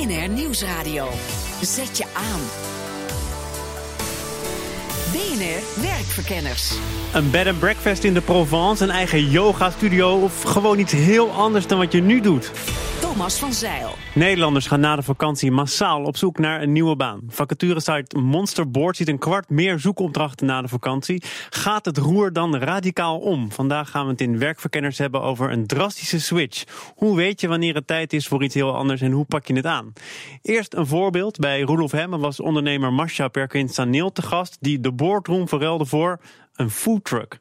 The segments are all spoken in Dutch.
BNR Nieuwsradio. Zet je aan. BNR Werkverkenners. Een bed and breakfast in de Provence, een eigen yoga studio of gewoon iets heel anders dan wat je nu doet. Thomas van Zeil. Nederlanders gaan na de vakantie massaal op zoek naar een nieuwe baan. Vacaturesite Monsterboard ziet een kwart meer zoekopdrachten na de vakantie. Gaat het roer dan radicaal om? Vandaag gaan we het in werkverkenners hebben over een drastische switch. Hoe weet je wanneer het tijd is voor iets heel anders en hoe pak je het aan? Eerst een voorbeeld. Bij Roelof Hemmen was ondernemer Masha Perkins-Saneel te gast... die de boardroom verruilde voor een foodtruck.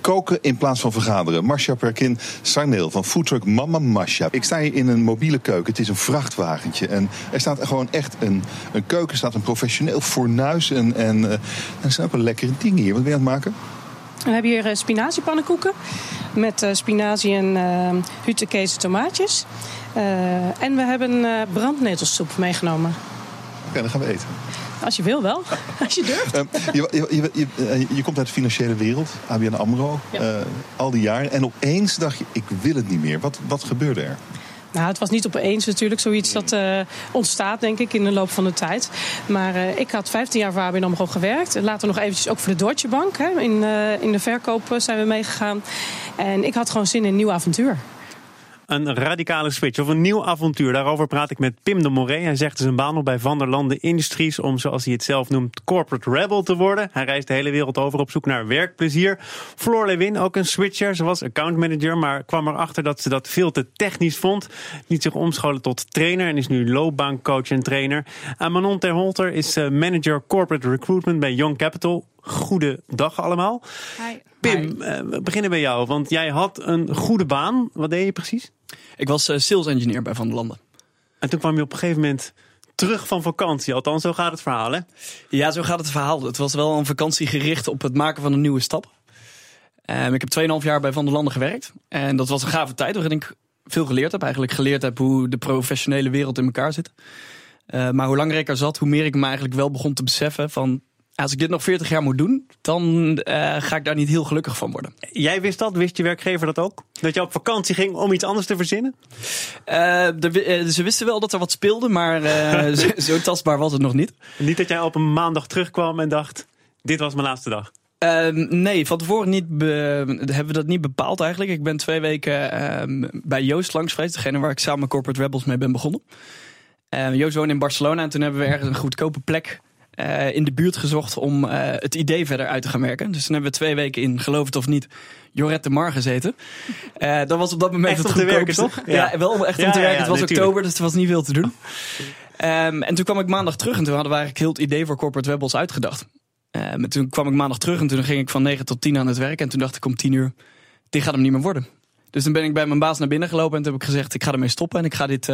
Koken in plaats van vergaderen. Marcia Perkin Sarneel van Foodtruck Mama Masha. Ik sta hier in een mobiele keuken. Het is een vrachtwagentje. En er staat gewoon echt een, een keuken, staat een professioneel fornuis. En, en uh, er zijn ook wel lekkere dingen hier. Wat ben je aan het maken? We hebben hier uh, spinaziepannenkoeken met uh, spinazie en uh, hutekezen tomaatjes. en we hebben brandnetelsoep meegenomen. Oké, okay, dan gaan we eten. Als je wil wel, als je durft. Uh, je, je, je, je, komt uit de financiële wereld, ABN AMRO, ja. uh, al die jaren. En opeens dacht je, ik wil het niet meer. Wat, wat gebeurde er? Nou, het was niet opeens natuurlijk zoiets dat uh, ontstaat, denk ik, in de loop van de tijd. Maar uh, ik had 15 jaar voor ABN AMRO gewerkt. Later nog eventjes ook voor de Deutsche Bank. Hè. In, uh, in de verkoop zijn we meegegaan. En ik had gewoon zin in een nieuw avontuur. Een radicale switch of een nieuw avontuur. Daarover praat ik met Pim de Moré. Hij zegt zijn baan op bij Van der Landen Industries om, zoals hij het zelf noemt, corporate rebel te worden. Hij reist de hele wereld over op zoek naar werkplezier. Floor Lewin, ook een switcher. Ze was accountmanager, maar kwam erachter dat ze dat veel te technisch vond. Liet zich omscholen tot trainer en is nu loopbaancoach en trainer. En Manon Terholter is eh, manager corporate recruitment bij Young Capital. Goedendag allemaal. Hi. Pim, uh, we beginnen bij jou, want jij had een goede baan. Wat deed je precies? Ik was uh, sales engineer bij Van der Landen. En toen kwam je op een gegeven moment terug van vakantie. Althans, zo gaat het verhaal, hè? Ja, zo gaat het verhaal. Het was wel een vakantie gericht op het maken van een nieuwe stap. Um, ik heb 2,5 jaar bij Van der Landen gewerkt. En dat was een gave tijd waarin ik veel geleerd heb. Eigenlijk geleerd heb hoe de professionele wereld in elkaar zit. Uh, maar hoe langer ik er zat, hoe meer ik me eigenlijk wel begon te beseffen van als ik dit nog 40 jaar moet doen, dan uh, ga ik daar niet heel gelukkig van worden. Jij wist dat? Wist je werkgever dat ook? Dat je op vakantie ging om iets anders te verzinnen? Uh, de, uh, ze wisten wel dat er wat speelde, maar zo, zo, tastbaar was het nog niet. Niet dat jij op een maandag terugkwam en dacht: dit was mijn laatste dag. nee, van tevoren niet hebben we dat niet bepaald eigenlijk. Ik ben twee weken ehm, bij Joost langs geweest, degene waar ik samen Corporate Rebels mee ben begonnen. Joost woonde in Barcelona en toen hebben we ergens een goedkope plek uh, in de buurt gezocht om uh, het idee verder uit te gaan werken. Dus toen hebben we twee weken in, geloof het of niet, Jorette de Mar gezeten. Uh, dat was op dat moment echt het goedkoopste. toch? Ja, ja, wel echt om te werken. het was natuurlijk. oktober, dus er was niet veel te doen. Um, en toen kwam ik maandag terug en toen hadden we eigenlijk heel het idee voor Corporate Webels uitgedacht. Um, toen kwam ik maandag terug en toen ging ik van 9 tot 10 aan het werk. En toen dacht ik om 10 uur, dit gaat hem niet meer worden. Dus toen ben ik bij mijn baas naar binnen gelopen en toen heb ik gezegd, ik ga ermee stoppen en ik ga dit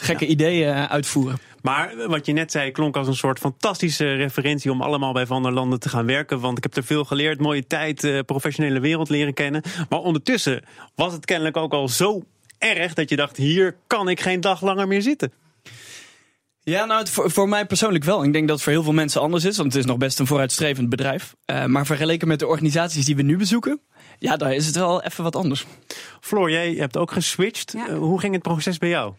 gekke ja. ideeën uitvoeren. Maar wat je net zei klonk als een soort fantastische referentie om allemaal bij Van der Landen te gaan werken. Want ik heb er veel geleerd, mooie tijd, uh, professionele wereld leren kennen. Maar ondertussen was het kennelijk ook al zo erg dat je dacht: hier kan ik geen dag langer meer zitten. Ja, nou, voor, voor mij persoonlijk wel. Ik denk dat het voor heel veel mensen anders is, want het is nog best een vooruitstrevend bedrijf. Uh, maar vergeleken met de organisaties die we nu bezoeken, ja, daar is het wel even wat anders. Floor, jij hebt ook geswitcht. Ja. Uh, hoe ging het proces bij jou?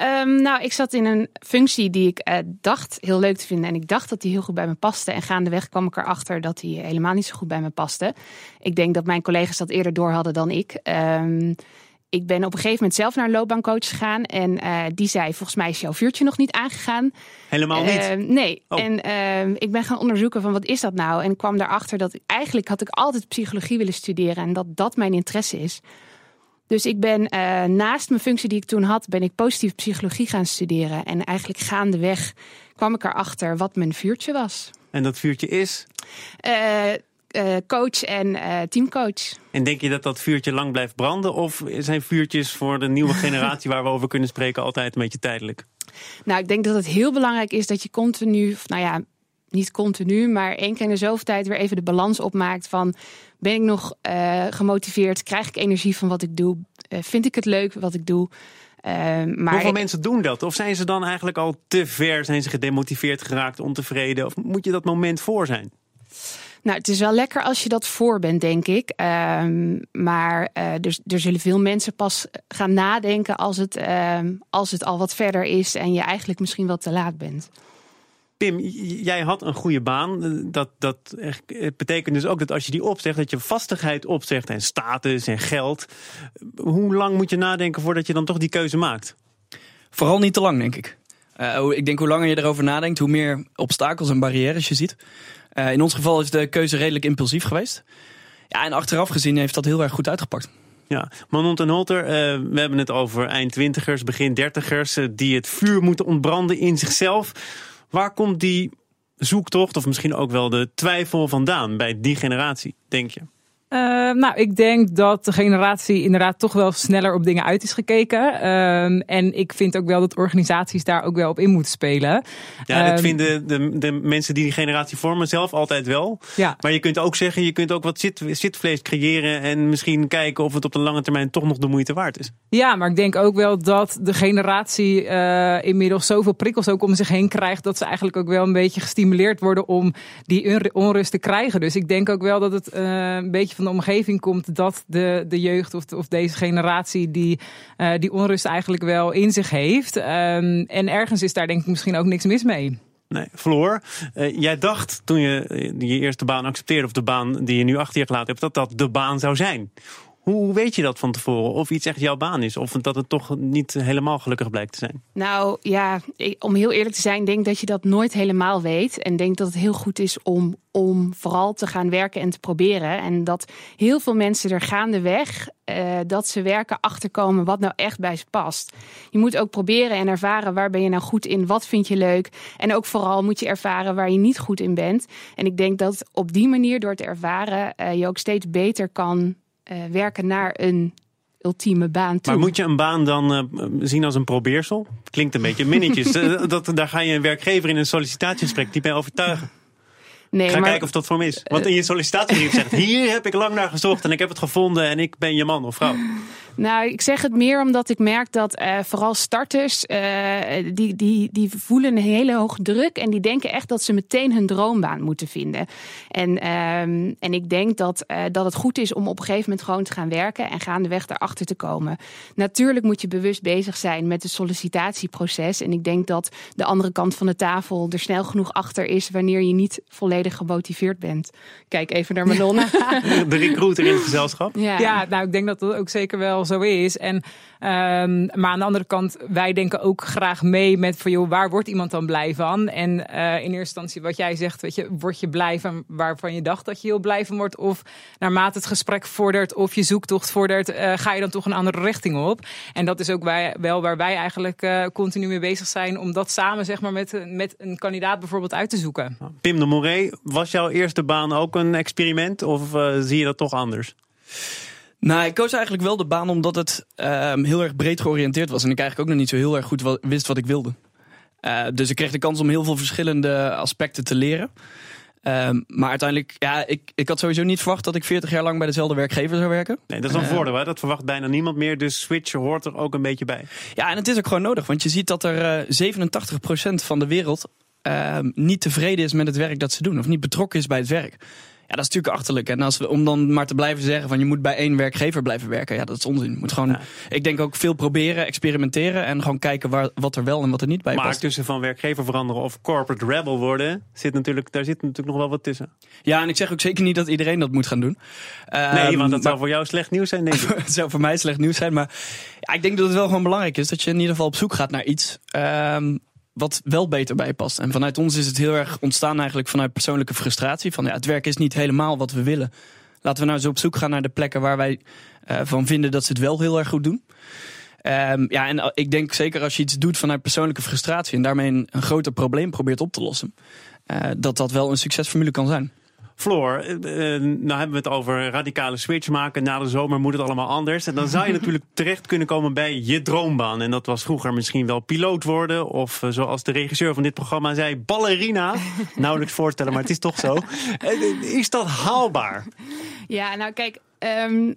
Um, nou, ik zat in een functie die ik uh, dacht heel leuk te vinden. En ik dacht dat die heel goed bij me paste. En gaandeweg kwam ik erachter dat die helemaal niet zo goed bij me paste. Ik denk dat mijn collega's dat eerder door hadden dan ik. Um, ik ben op een gegeven moment zelf naar een loopbaancoach gegaan. En uh, die zei, volgens mij is jouw vuurtje nog niet aangegaan. Helemaal niet? Uh, nee. Oh. En uh, ik ben gaan onderzoeken van wat is dat nou? En kwam daarachter dat ik, eigenlijk had ik altijd psychologie willen studeren. En dat dat mijn interesse is. Dus ik ben uh, naast mijn functie die ik toen had, ben ik positieve psychologie gaan studeren. En eigenlijk gaandeweg kwam ik erachter wat mijn vuurtje was. En dat vuurtje is? Uh, uh, coach en teamcoach. En denk je dat dat vuurtje lang blijft branden? Of zijn vuurtjes voor de nieuwe generatie waar we over kunnen spreken altijd een beetje tijdelijk? Nou, ik denk dat het heel belangrijk is dat je continu, nou ja, niet continu, maar één keer in de zoveel tijd weer even de balans opmaakt van ben ik nog uh, gemotiveerd? Krijg ik energie van wat ik doe? Uh, vind ik het leuk wat ik doe? Uh, maar Hoeveel ik... mensen doen dat? Of zijn ze dan eigenlijk al te ver? Zijn ze gedemotiveerd geraakt, ontevreden? Of moet je dat moment voor zijn? Nou, het is wel lekker als je dat voor bent, denk ik. Ehm, maar uh, er, er, zullen veel mensen pas gaan nadenken als het, ehm, als het al wat verder is en je eigenlijk misschien wel te laat bent. Pim, jij had een goede baan. Dat, dat betekent dus ook dat als je die opzegt, dat je vastigheid opzegt en status en geld. Hoe lang moet je nadenken voordat je dan toch die keuze maakt? Vooral niet te lang, denk ik. Uh, ik denk hoe langer je erover nadenkt, hoe meer obstakels en barrières je ziet. Uh, in ons geval is de keuze redelijk impulsief geweest. Ja, en achteraf gezien heeft dat heel erg goed uitgepakt. Ja, Manon en Holter, uh, we hebben het over eind twintigers, begin dertigers... die het vuur moeten ontbranden in zichzelf. Waar komt die zoektocht, of misschien ook wel de twijfel vandaan... bij die generatie, denk je? Uh, nou, ik denk dat de generatie inderdaad toch wel sneller op dingen uit is gekeken. Uh, en ik vind ook wel dat organisaties daar ook wel op in moeten spelen. Ja, dat um, vinden de, de mensen die die generatie vormen zelf altijd wel. Ja. Maar je kunt ook zeggen, je kunt ook wat zit, zitvlees creëren en misschien kijken of het op de lange termijn toch nog de moeite waard is. Ja, maar ik denk ook wel dat de generatie uh, inmiddels zoveel prikkels ook om zich heen krijgt dat ze eigenlijk ook wel een beetje gestimuleerd worden om die onrust te krijgen. Dus ik denk ook wel dat het uh, een beetje van de omgeving komt dat de, de jeugd of, of deze generatie die, uh, die onrust eigenlijk wel in zich heeft. Um, en ergens is daar denk ik misschien ook niks mis mee. Nee, Floor, uh, jij dacht toen je je eerste baan accepteerde, of de baan die je nu achter je gelaten hebt, dat dat de baan zou zijn. Hoe weet je dat van tevoren? Of iets echt jouw baan is? Of dat het toch niet helemaal gelukkig blijkt te zijn? Nou ja, om heel eerlijk te zijn, denk dat je dat nooit helemaal weet. En denk dat het heel goed is om, om vooral te gaan werken en te proberen. En dat heel veel mensen er gaandeweg uh, dat ze werken achterkomen wat nou echt bij ze past. Je moet ook proberen en ervaren waar ben je nou goed in, wat vind je leuk. En ook vooral moet je ervaren waar je niet goed in bent. En ik denk dat op die manier, door te ervaren, uh, je ook steeds beter kan werken naar een ultieme baan toe. Maar moet je een baan dan uh, zien als een probeersel? Klinkt een beetje minnetjes. uh, dat, daar ga je een werkgever in een sollicitatiegesprek die bij overtuigen. Nee, Ga maar, kijken of dat voor me is. Want in je sollicitatiebrief zegt: Hier heb ik lang naar gezocht en ik heb het gevonden en ik ben je man of vrouw. Nou, ik zeg het meer omdat ik merk dat uh, vooral starters, uh, die, die, die voelen een hele hoge druk en die denken echt dat ze meteen hun droombaan moeten vinden. En, um, en ik denk dat, uh, dat het goed is om op een gegeven moment gewoon te gaan werken en gaandeweg daarachter te komen. Natuurlijk moet je bewust bezig zijn met het sollicitatieproces. En ik denk dat de andere kant van de tafel er snel genoeg achter is wanneer je niet volledig gemotiveerd bent. Kijk even naar Manon. de recruiter in het gezelschap. Ja. ja, nou ik denk dat dat ook zeker wel zo is. En, um, maar aan de andere kant, wij denken ook graag mee met van joh, waar wordt iemand dan blij van? En uh, in eerste instantie wat jij zegt, weet je, word je blij van waarvan je dacht dat je heel blij van wordt? Of naarmate het gesprek vordert of je zoektocht vordert, uh, ga je dan toch een andere richting op? En dat is ook wij, wel waar wij eigenlijk uh, continu mee bezig zijn om dat samen zeg maar met, met een kandidaat bijvoorbeeld uit te zoeken. Pim de Moret, was jouw eerste baan ook een experiment of zie je dat toch anders? Nou, ik koos eigenlijk wel de baan omdat het um, heel erg breed georiënteerd was. En ik eigenlijk ook nog niet zo heel erg goed wat, wist wat ik wilde. Uh, dus ik kreeg de kans om heel veel verschillende aspecten te leren. Um, maar uiteindelijk, ja, ik, ik had sowieso niet verwacht dat ik 40 jaar lang bij dezelfde werkgever zou werken. Nee, dat is een uh, voordeel, hè? dat verwacht bijna niemand meer. Dus switchen hoort er ook een beetje bij. Ja, en het is ook gewoon nodig, want je ziet dat er uh, 87% van de wereld niet tevreden is met het werk dat ze doen, of niet betrokken is bij het werk. Ja, dat is natuurlijk achterlijk. En als we, om dan maar te blijven zeggen van je moet bij één werkgever blijven werken. Ja, dat is onzin. Je moet gewoon, ja. ik denk ook veel proberen, experimenteren. En gewoon kijken waar, wat er wel en wat er niet bij maar past. Maar tussen van werkgever veranderen of corporate rebel worden, zit natuurlijk, daar zit natuurlijk nog wel wat tussen. Ja, en ik zeg ook zeker niet dat iedereen dat moet gaan doen. Nee, um, want dat zou voor jou slecht nieuws zijn, denk ik. het zou voor mij slecht nieuws zijn. Maar ja, ik denk dat het wel gewoon belangrijk is dat je in ieder geval op zoek gaat naar iets. Um, wat wel beter bij past. En vanuit ons is het heel erg ontstaan eigenlijk vanuit persoonlijke frustratie. Van ja, het werk is niet helemaal wat we willen. Laten we nou eens op zoek gaan naar de plekken waar wij uh, van vinden dat ze het wel heel erg goed doen. Um, ja, en ik denk zeker als je iets doet vanuit persoonlijke frustratie en daarmee een, groter probleem probeert op te lossen, uh, dat dat wel een succesformule kan zijn. Floor, uh, nou hebben we het over radicale switch maken. Na de zomer moet het allemaal anders. En dan zou je natuurlijk terecht kunnen komen bij je droombaan. En dat was vroeger misschien wel piloot worden. Of uh, zoals de regisseur van dit programma zei, ballerina. Nauwelijks voorstellen, maar het is toch zo. Uh, is dat haalbaar? Ja, nou kijk... Um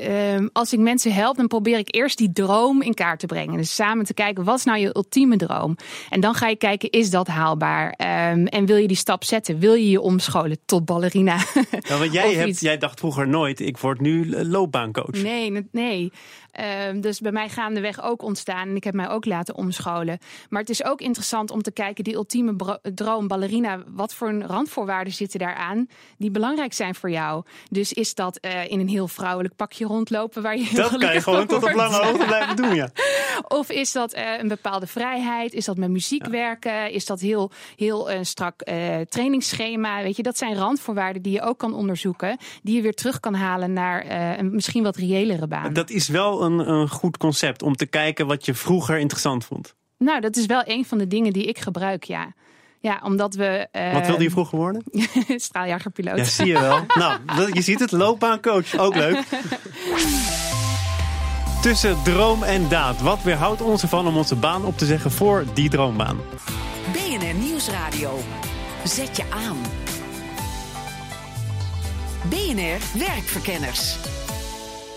ehm, als ik mensen help, dan probeer ik eerst die droom in kaart te brengen. Dus samen te kijken, wat is nou je ultieme droom? En dan ga je kijken, is dat haalbaar? Ehm, en wil je die stap zetten? Wil je je omscholen tot ballerina? Ja, want jij, hebt, jij dacht vroeger nooit, ik word nu loopbaancoach. Nee, ne- nee. Ehm, dus bij mij gaandeweg ook ontstaan. En ik heb mij ook laten omscholen. Maar het is ook interessant om te kijken, die ultieme droom, ballerina, wat voor een randvoorwaarden zitten daaraan die belangrijk zijn voor jou? Dus is dat eh, in een heel vrouwelijk pakje rondlopen waar je Dat kan je gewoon tot op lange hoogte blijven doen, ja. Of is dat eh, een bepaalde vrijheid? Is dat met muziek werken? Is dat heel, heel een strak trainingsschema? Weet je, dat zijn randvoorwaarden die je ook kan onderzoeken. Die je weer terug kan halen naar een misschien wat reëlere baan. Dat is wel een, een goed concept om te kijken wat je vroeger interessant vond. Nou, dat is wel een van de dingen die ik gebruik, ja. Ja, omdat we... eh, Wat wilde je vroeger worden? straaljagerpiloot. Ja, zie je wel. Nou, je ziet het, loopbaancoach, ook leuk. Tussen droom en daad, wat weerhoudt ons ervan om onze baan op te zeggen voor die droombaan? BNR Nieuwsradio. Zet je aan. BNR Werkverkenners.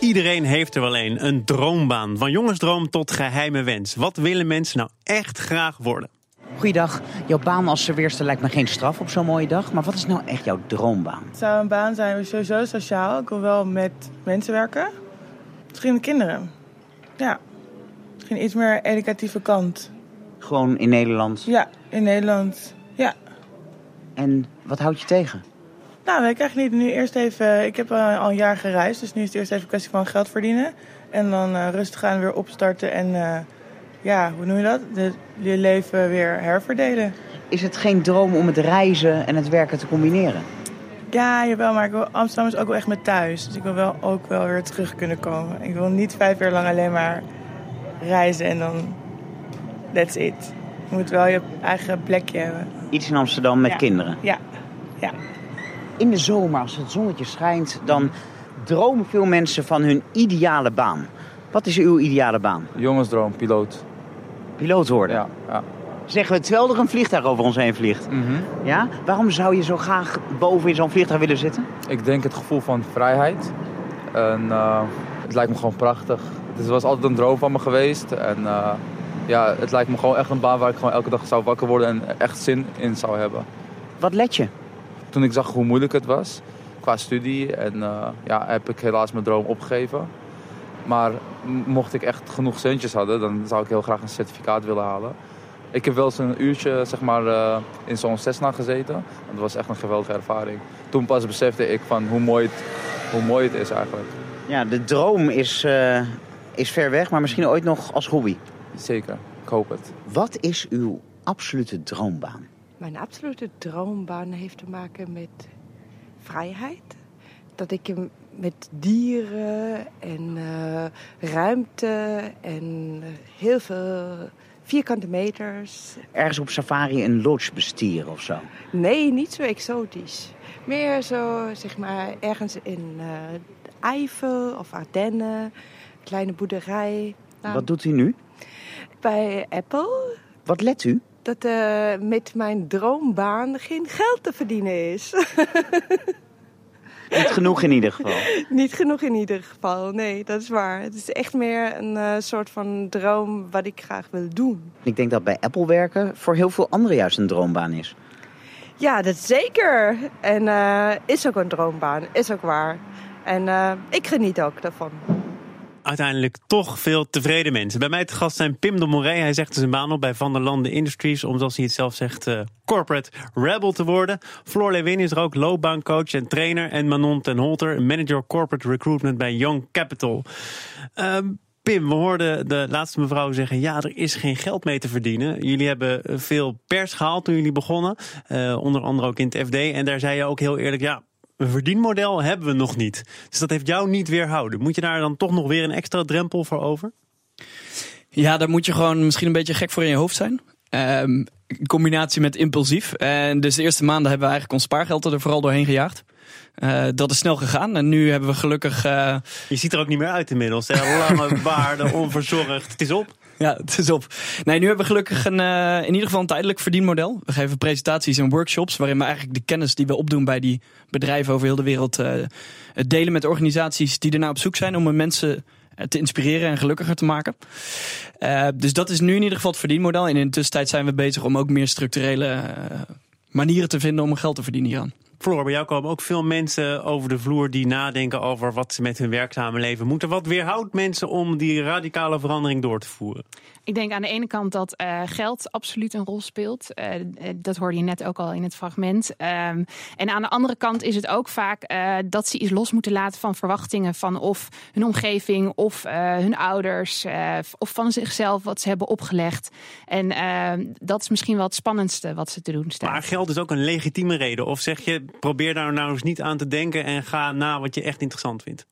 Iedereen heeft er wel een, een droombaan. Van jongensdroom tot geheime wens. Wat willen mensen nou echt graag worden? Goeiedag. Jouw baan als serveerster lijkt me geen straf op zo'n mooie dag. Maar wat is nou echt jouw droombaan? Het zou een baan zijn, sowieso sociaal. Ik wil wel met mensen werken. Misschien de kinderen. Ja. Misschien iets meer educatieve kant. Gewoon in Nederland. Ja, in Nederland. Ja. En wat houdt je tegen? Nou, ik eigenlijk niet. Nu eerst even... Ik heb al, al een jaar gereisd, dus nu is het eerst even een kwestie van geld verdienen. En dan eh, rustig aan weer opstarten en... eh, ja, hoe noem je dat? De, je leven weer herverdelen. Is het geen droom om het reizen en het werken te combineren? Ja, jawel, maar ik wil, Amsterdam is ook wel echt mijn thuis. Dus ik wil wel ook wel weer terug kunnen komen. Ik wil niet vijf jaar lang alleen maar reizen en dan... That's it. Je moet wel je eigen plekje hebben. Iets in Amsterdam met Ja. kinderen. Ja, ja. In de zomer, als het zonnetje schijnt, dan dromen veel mensen van hun ideale baan. Wat is uw ideale baan? Jongensdroom, piloot. Piloot worden. Ja, ja. Zeggen we terwijl er een vliegtuig over ons heen vliegt. Mhm. Ja? Waarom zou je zo graag boven in zo'n vliegtuig willen zitten? Ik denk het gevoel van vrijheid. En eh, het lijkt me gewoon prachtig. Het was altijd een droom van me geweest. En eh, ja, het lijkt me gewoon echt een baan waar ik gewoon elke dag zou wakker worden en echt zin in zou hebben. Wat let je? Toen ik zag hoe moeilijk het was qua studie en eh, ja, heb ik helaas mijn droom opgegeven. Maar mocht ik echt genoeg centjes hadden, dan zou ik heel graag een certificaat willen halen. Ik heb wel eens een uurtje zeg maar, eh, in zo'n Cessna gezeten. En dat was echt een geweldige ervaring. Toen pas besefte ik van hoe mooi het, hoe mooi het is eigenlijk. Ja, de droom is, eh, is ver weg, maar misschien ooit nog als hobby. Zeker, ik hoop het. Wat is uw absolute droombaan? Mijn absolute droombaan heeft te maken met vrijheid. Dat ik met dieren en eh, ruimte en heel veel vierkante meters. Ergens op safari een lodge bestieren of zo? Nee, niet zo exotisch. Meer zo, zeg maar, ergens in de Eifel of Ardennen. Kleine boerderij. Nou, Wat doet u nu? Bij Apple. Wat let u? Dat eh, met mijn droombaan geen geld te verdienen is. Niet genoeg in ieder geval. Niet genoeg in ieder geval, nee, dat is waar. Het is echt meer een eh, soort van droom wat ik graag wil doen. Ik denk dat bij Apple werken voor heel veel anderen juist een droombaan is. Ja, dat zeker. En eh, is ook een droombaan, is ook waar. En ik geniet ook daarvan. Uiteindelijk toch veel tevreden mensen. Bij mij te gast zijn Pim de Moray. Hij zegt zijn baan op bij Van der Landen Industries. Om, zoals hij het zelf zegt, eh, corporate rebel te worden. Floor Lewin is er ook loopbaancoach en trainer. En Manon ten Holter, manager corporate recruitment bij Young Capital. Ehm, Pim, we hoorden de laatste mevrouw zeggen: ja, er is geen geld mee te verdienen. Jullie hebben veel pers gehaald toen jullie begonnen. Eh, onder andere ook in het FD. En daar zei je ook heel eerlijk: ja, een verdienmodel hebben we nog niet. Dus dat heeft jou niet weerhouden. Moet je daar dan toch nog weer een extra drempel voor over? Ja, daar moet je gewoon misschien een beetje gek voor in je hoofd zijn. Ehm, in combinatie met impulsief. En dus de eerste maanden hebben we eigenlijk ons spaargeld er vooral doorheen gejaagd. Eh, dat is snel gegaan en nu hebben we gelukkig. eh, Je ziet er ook niet meer uit inmiddels. Hè? Lange baarden, onverzorgd. Het is op. Ja, het is op. Nee, nu hebben we gelukkig een, uh, in ieder geval een tijdelijk verdienmodel. We geven presentaties en workshops waarin we eigenlijk de kennis die we opdoen bij die bedrijven over heel de wereld uh, delen met organisaties die ernaar op zoek zijn om mensen te inspireren en gelukkiger te maken. Dus dat is nu in ieder geval het verdienmodel. En in de tussentijd zijn we bezig om ook meer structurele manieren te vinden om geld te verdienen hieraan. Floor, bij jou komen ook veel mensen over de vloer die nadenken over wat ze met hun werkzame leven moeten. Wat weerhoudt mensen om die radicale verandering door te voeren? Ik denk aan de ene kant dat uh, geld absoluut een rol speelt. Uh, dat hoorde je net ook al in het fragment. Um, en aan de andere kant is het ook vaak uh, dat ze iets los moeten laten van verwachtingen van of hun omgeving of hun ouders of van zichzelf wat ze hebben opgelegd. En ehm, dat is misschien wel het spannendste wat ze te doen staan. Maar geld is ook een legitieme reden. Of zeg je, probeer daar nou eens niet aan te denken en ga na wat je echt interessant vindt?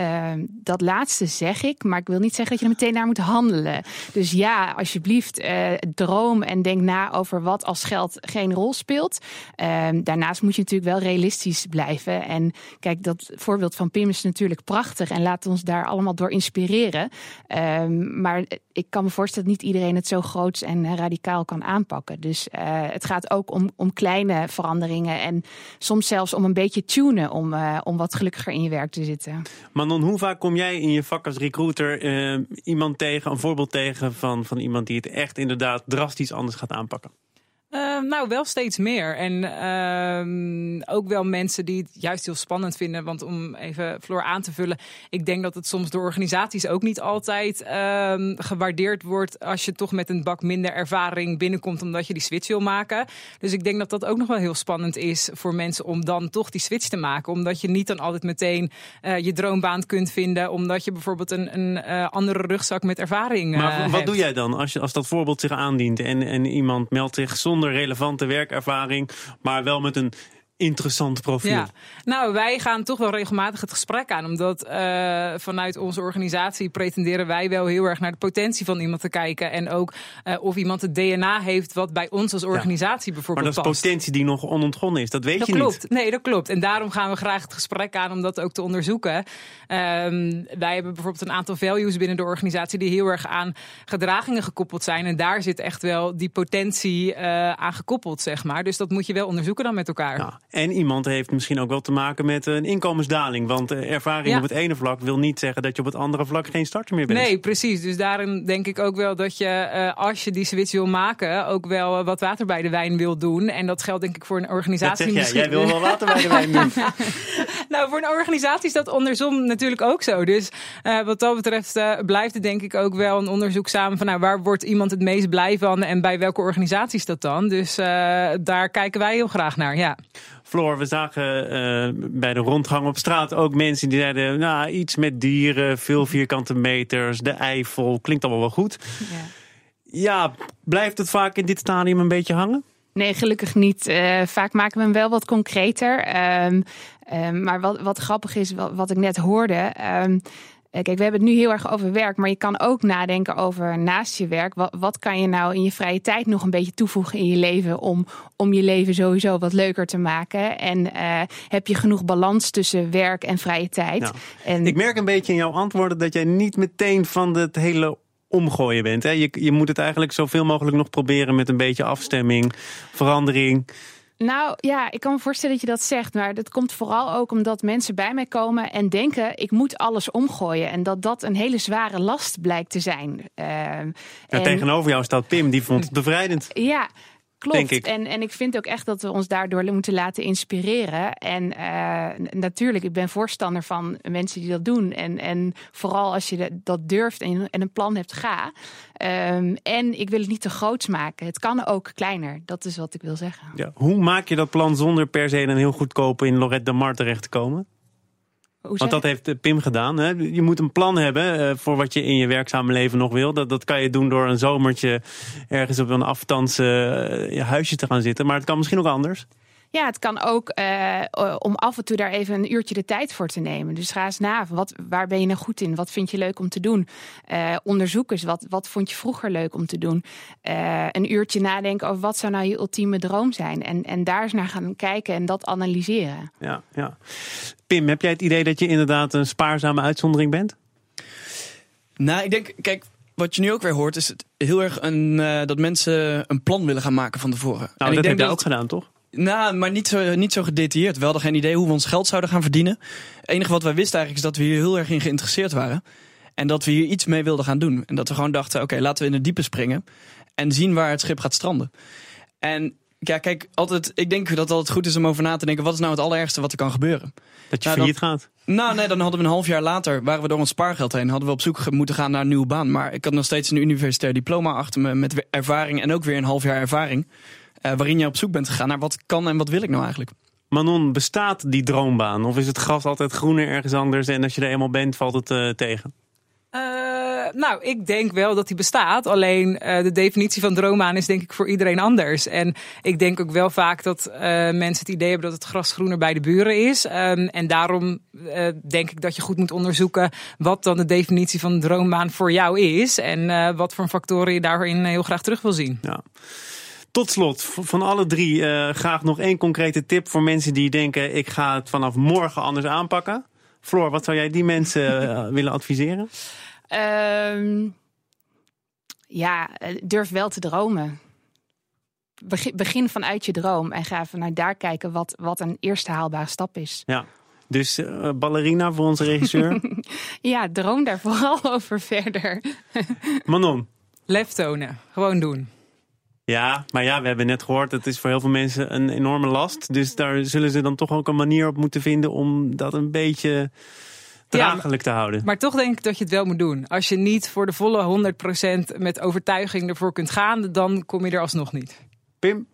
Uh, dat laatste zeg ik, maar ik wil niet zeggen dat je er meteen naar moet handelen. Dus ja, alsjeblieft, uh, droom en denk na over wat als geld geen rol speelt. Uh, daarnaast moet je natuurlijk wel realistisch blijven. En kijk, dat voorbeeld van Pim is natuurlijk prachtig en laat ons daar allemaal door inspireren. Ehm, maar ik kan me voorstellen dat niet iedereen het zo groots en radicaal kan aanpakken. Dus uh, het gaat ook om, om kleine veranderingen en soms zelfs om een beetje tunen om, uh, om wat gelukkiger in je werk te zitten. Manon, hoe vaak kom jij in je vak als recruiter uh, iemand tegen, een voorbeeld tegen van, van iemand die het echt inderdaad drastisch anders gaat aanpakken? Uh, nou, wel steeds meer. En uh, ook wel mensen die het juist heel spannend vinden. Want om even Floor aan te vullen. Ik denk dat het soms door organisaties ook niet altijd uh, gewaardeerd wordt. Als je toch met een bak minder ervaring binnenkomt. Omdat je die switch wil maken. Dus ik denk dat dat ook nog wel heel spannend is voor mensen. Om dan toch die switch te maken. Omdat je niet dan altijd meteen uh, je droombaan kunt vinden. Omdat je bijvoorbeeld een, een uh, andere rugzak met ervaring Maar wat hebt. doe jij dan als, je, als dat voorbeeld zich aandient. En, en iemand meldt zich zonder relevante werkervaring, maar wel met een interessant profiel. Ja. Nou, wij gaan toch wel regelmatig het gesprek aan. Omdat uh, vanuit onze organisatie pretenderen wij wel heel erg naar de potentie van iemand te kijken. En ook uh, of iemand het DNA heeft wat bij ons als organisatie ja. bijvoorbeeld Maar dat is past. potentie die nog onontgonnen is. Dat weet dat je klopt. niet. Nee, dat klopt. En daarom gaan we graag het gesprek aan om dat ook te onderzoeken. Um, wij hebben bijvoorbeeld een aantal values binnen de organisatie die heel erg aan gedragingen gekoppeld zijn. En daar zit echt wel die potentie uh, aan gekoppeld, zeg maar. Dus dat moet je wel onderzoeken dan met elkaar. Ja. En iemand heeft misschien ook wel te maken met een inkomensdaling. Want ervaring Ja. op het ene vlak wil niet zeggen dat je op het andere vlak geen starter meer bent. Nee, precies. Dus daarin denk ik ook wel dat je, uh, als je die switch wil maken, ook wel uh, wat water bij de wijn wil doen. En dat geldt denk ik voor een Dat organisatie. zeg jij. misschien- Jij wil wel water bij de wijn doen. nou, voor een organisatie is dat andersom natuurlijk ook zo. Dus uh, wat dat betreft blijft het denk ik ook wel een onderzoek samen van nou, waar wordt iemand het meest blij van en bij welke organisatie is dat dan. Dus daar kijken wij heel graag naar. Ja. Floor, we zagen uh, bij de rondgang op straat ook mensen die zeiden... nou, iets met dieren, veel vierkante meters, de Eifel, klinkt allemaal wel goed. Ja. Ja, blijft het vaak in dit stadium een beetje hangen? Nee, gelukkig niet. Uh, vaak maken we hem wel wat concreter. Um, um, maar wat, wat grappig is, wat, wat ik net hoorde. Um, Kijk, we hebben het nu heel erg over werk, maar je kan ook nadenken over naast je werk. Wat, wat kan je nou in je vrije tijd nog een beetje toevoegen in je leven om, om je leven sowieso wat leuker te maken? En uh, heb je genoeg balans tussen werk en vrije tijd? En, Ik merk een beetje in jouw antwoorden dat jij niet meteen van het hele omgooien bent. Hè? Je, je moet het eigenlijk zoveel mogelijk nog proberen met een beetje afstemming, verandering. Nou ja, ik kan me voorstellen dat je dat zegt. Maar dat komt vooral ook omdat mensen bij mij komen en denken: ik moet alles omgooien. En dat dat een hele zware last blijkt te zijn. Uh, ja, en... Tegenover jou staat Pim, die vond het bevrijdend. Ja. Klopt. Denk ik. En, en ik vind ook echt dat we ons daardoor moeten laten inspireren. En uh, natuurlijk, ik ben voorstander van mensen die dat doen. En, en vooral als je dat durft en, en een plan hebt, ga. Um, en ik wil het niet te groots maken. Het kan ook kleiner. Dat is wat ik wil zeggen. Ja. Hoe maak je dat plan zonder per se een heel goedkope in Lorette de Mar terecht te komen? Want dat heeft Pim gedaan. Hè? Je moet een plan hebben uh, voor wat je in je werkzame leven nog wil. Dat, dat kan je doen door een zomertje ergens op een afstands uh, huisje te gaan zitten. Maar het kan misschien ook anders. Ja, het kan ook uh, om af en toe daar even een uurtje de tijd voor te nemen. Dus ga eens na. Wat, waar ben je nou goed in? Wat vind je leuk om te doen? Uh, onderzoek eens. Wat, wat vond je vroeger leuk om te doen? Uh, een uurtje nadenken over wat zou nou je ultieme droom zijn. En, en daar eens naar gaan kijken en dat analyseren. Ja, ja. Pim, heb jij het idee dat je inderdaad een spaarzame uitzondering bent? Nou, ik denk, kijk, wat je nu ook weer hoort, is het heel erg een, uh, dat mensen een plan willen gaan maken van tevoren. Nou, en dat ik denk heb je ook gedaan, toch? Nou, maar niet zo, niet zo gedetailleerd. We hadden geen idee hoe we ons geld zouden gaan verdienen. Het enige wat wij wisten eigenlijk is dat we hier heel erg in geïnteresseerd waren. En dat we hier iets mee wilden gaan doen. En dat we gewoon dachten, oké, laten we in het diepe springen. En zien waar het schip gaat stranden. En ja, kijk, altijd, ik denk dat het altijd goed is om over na te denken... wat is nou het allerergste wat er kan gebeuren? Dat je nou, failliet gaat? Nou, nee, dan hadden we een half jaar later... waren we door ons spaargeld heen, hadden we op zoek moeten gaan naar een nieuwe baan. Maar ik had nog steeds een universitair diploma achter me... met ervaring en ook weer een half jaar ervaring... Uh, waarin je op zoek bent gegaan naar wat kan en wat wil ik nou eigenlijk. Manon, bestaat die droombaan? Of is het gras altijd groener ergens anders... en als je er eenmaal bent, valt het uh, tegen? Uh, nou, ik denk wel dat die bestaat. Alleen uh, de definitie van droombaan is denk ik voor iedereen anders. En ik denk ook wel vaak dat uh, mensen het idee hebben dat het gras groener bij de buren is. Um, en daarom denk ik dat je goed moet onderzoeken wat dan de definitie van droombaan voor jou is. En wat voor factoren je daarin heel graag terug wil zien. Ja. Tot slot, van alle drie graag nog één concrete tip voor mensen die denken: ik ga het vanaf morgen anders aanpakken. Floor, wat zou jij die mensen willen adviseren? Um, ja, durf wel te dromen. Begin, begin vanuit je droom en ga vanuit daar kijken wat, wat een eerste haalbare stap is. Ja, dus uh, ballerina voor onze regisseur? ja, droom daar vooral over verder. Manon? Lef tonen, gewoon doen. Ja, maar ja, we hebben net gehoord, het is voor heel veel mensen een enorme last. Dus daar zullen ze dan toch ook een manier op moeten vinden om dat een beetje draaglijk te houden. Maar toch denk ik dat je het wel moet doen. Als je niet voor de volle 100% met overtuiging ervoor kunt gaan, dan kom je er alsnog niet. Pim,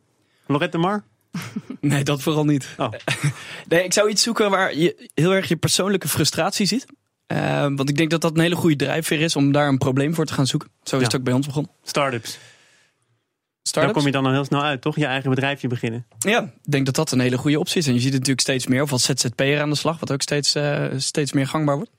Lorette Mar? Nee, dat vooral niet. Oh. nee, ik zou iets zoeken waar je heel erg je persoonlijke frustratie ziet. Uh, want ik denk dat dat een hele goede drijfveer is om daar een probleem voor te gaan zoeken. Zo is ja. het ook bij ons begonnen. Startups. Daar kom je dan al heel snel uit, toch? Je eigen bedrijfje beginnen. Ja, ik denk dat dat een hele goede optie is. En je ziet het natuurlijk steeds meer, of als ZZP'er aan de slag, wat ook steeds, uh, steeds meer gangbaar wordt.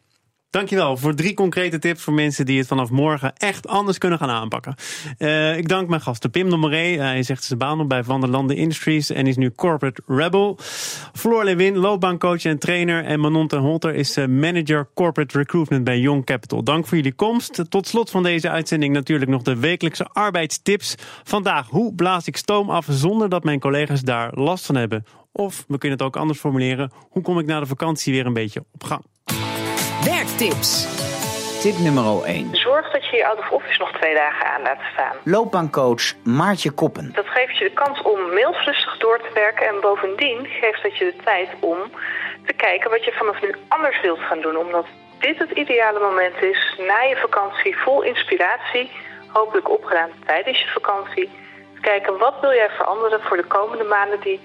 Dankjewel voor drie concrete tips voor mensen die het vanaf morgen echt anders kunnen gaan aanpakken. Uh, ik dank mijn gasten Pim de Moree. Hij zegt zijn baan op bij Van der Landen Industries en is nu Corporate Rebel. Floor Lewin, loopbaancoach en trainer. En Manon ten Holter is uh, manager Corporate Recruitment bij Young Capital. Dank voor jullie komst. Tot slot van deze uitzending natuurlijk nog de wekelijkse arbeidstips. Vandaag, hoe blaas ik stoom af zonder dat mijn collega's daar last van hebben? Of, we kunnen het ook anders formuleren, hoe kom ik na de vakantie weer een beetje op gang? Werktips. Tip nummer 1. Zorg dat je je out of office nog twee dagen aan laat staan. Loopbaancoach Maartje Koppen. Dat geeft je de kans om mails rustig door te werken. En bovendien geeft dat je de tijd om te kijken wat je vanaf nu anders wilt gaan doen. Omdat dit het ideale moment is na je vakantie vol inspiratie. Hopelijk opgedaan tijdens je vakantie. Te kijken wat wil jij veranderen voor de komende maanden die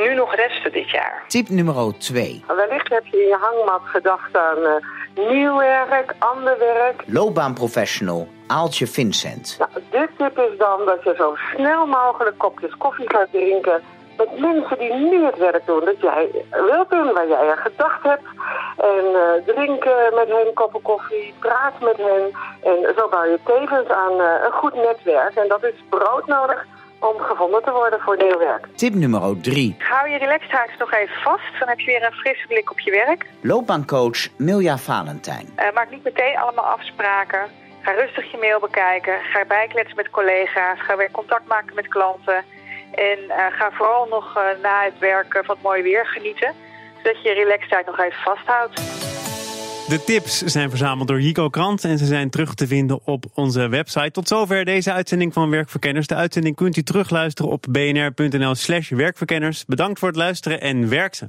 nu nog resten dit jaar. Tip nummer 2. Wellicht heb je in je hangmat gedacht aan uh, nieuw werk, ander werk. Loopbaanprofessional Aaltje Vincent. Nou, dit tip is dan dat je zo snel mogelijk kopjes koffie gaat drinken met mensen die nu het werk doen dat jij wilt doen, waar jij aan gedacht hebt. En uh, drinken met hen koppen koffie, praat met hen. En zo bouw je tevens aan uh, een goed netwerk. En dat is broodnodig om gevonden te worden voor nieuw werk. Tip nummer 3. Hou je relaxedhaaks nog even vast, dan heb je weer een frisse blik op je werk. Loopbaancoach Milja Valentijn. Uh, maak niet meteen allemaal afspraken. Ga rustig je mail bekijken. Ga bijkletsen met collega's. Ga weer contact maken met klanten. En uh, ga vooral nog uh, na het werken van het mooie weer genieten. Zodat je je relaxedheid nog even vasthoudt. De tips zijn verzameld door Jico Krant en ze zijn terug te vinden op onze website. Tot zover deze uitzending van Werkverkenners. De uitzending kunt u terugluisteren op bnr.nl slash werkverkenners. Bedankt voor het luisteren en werk ze.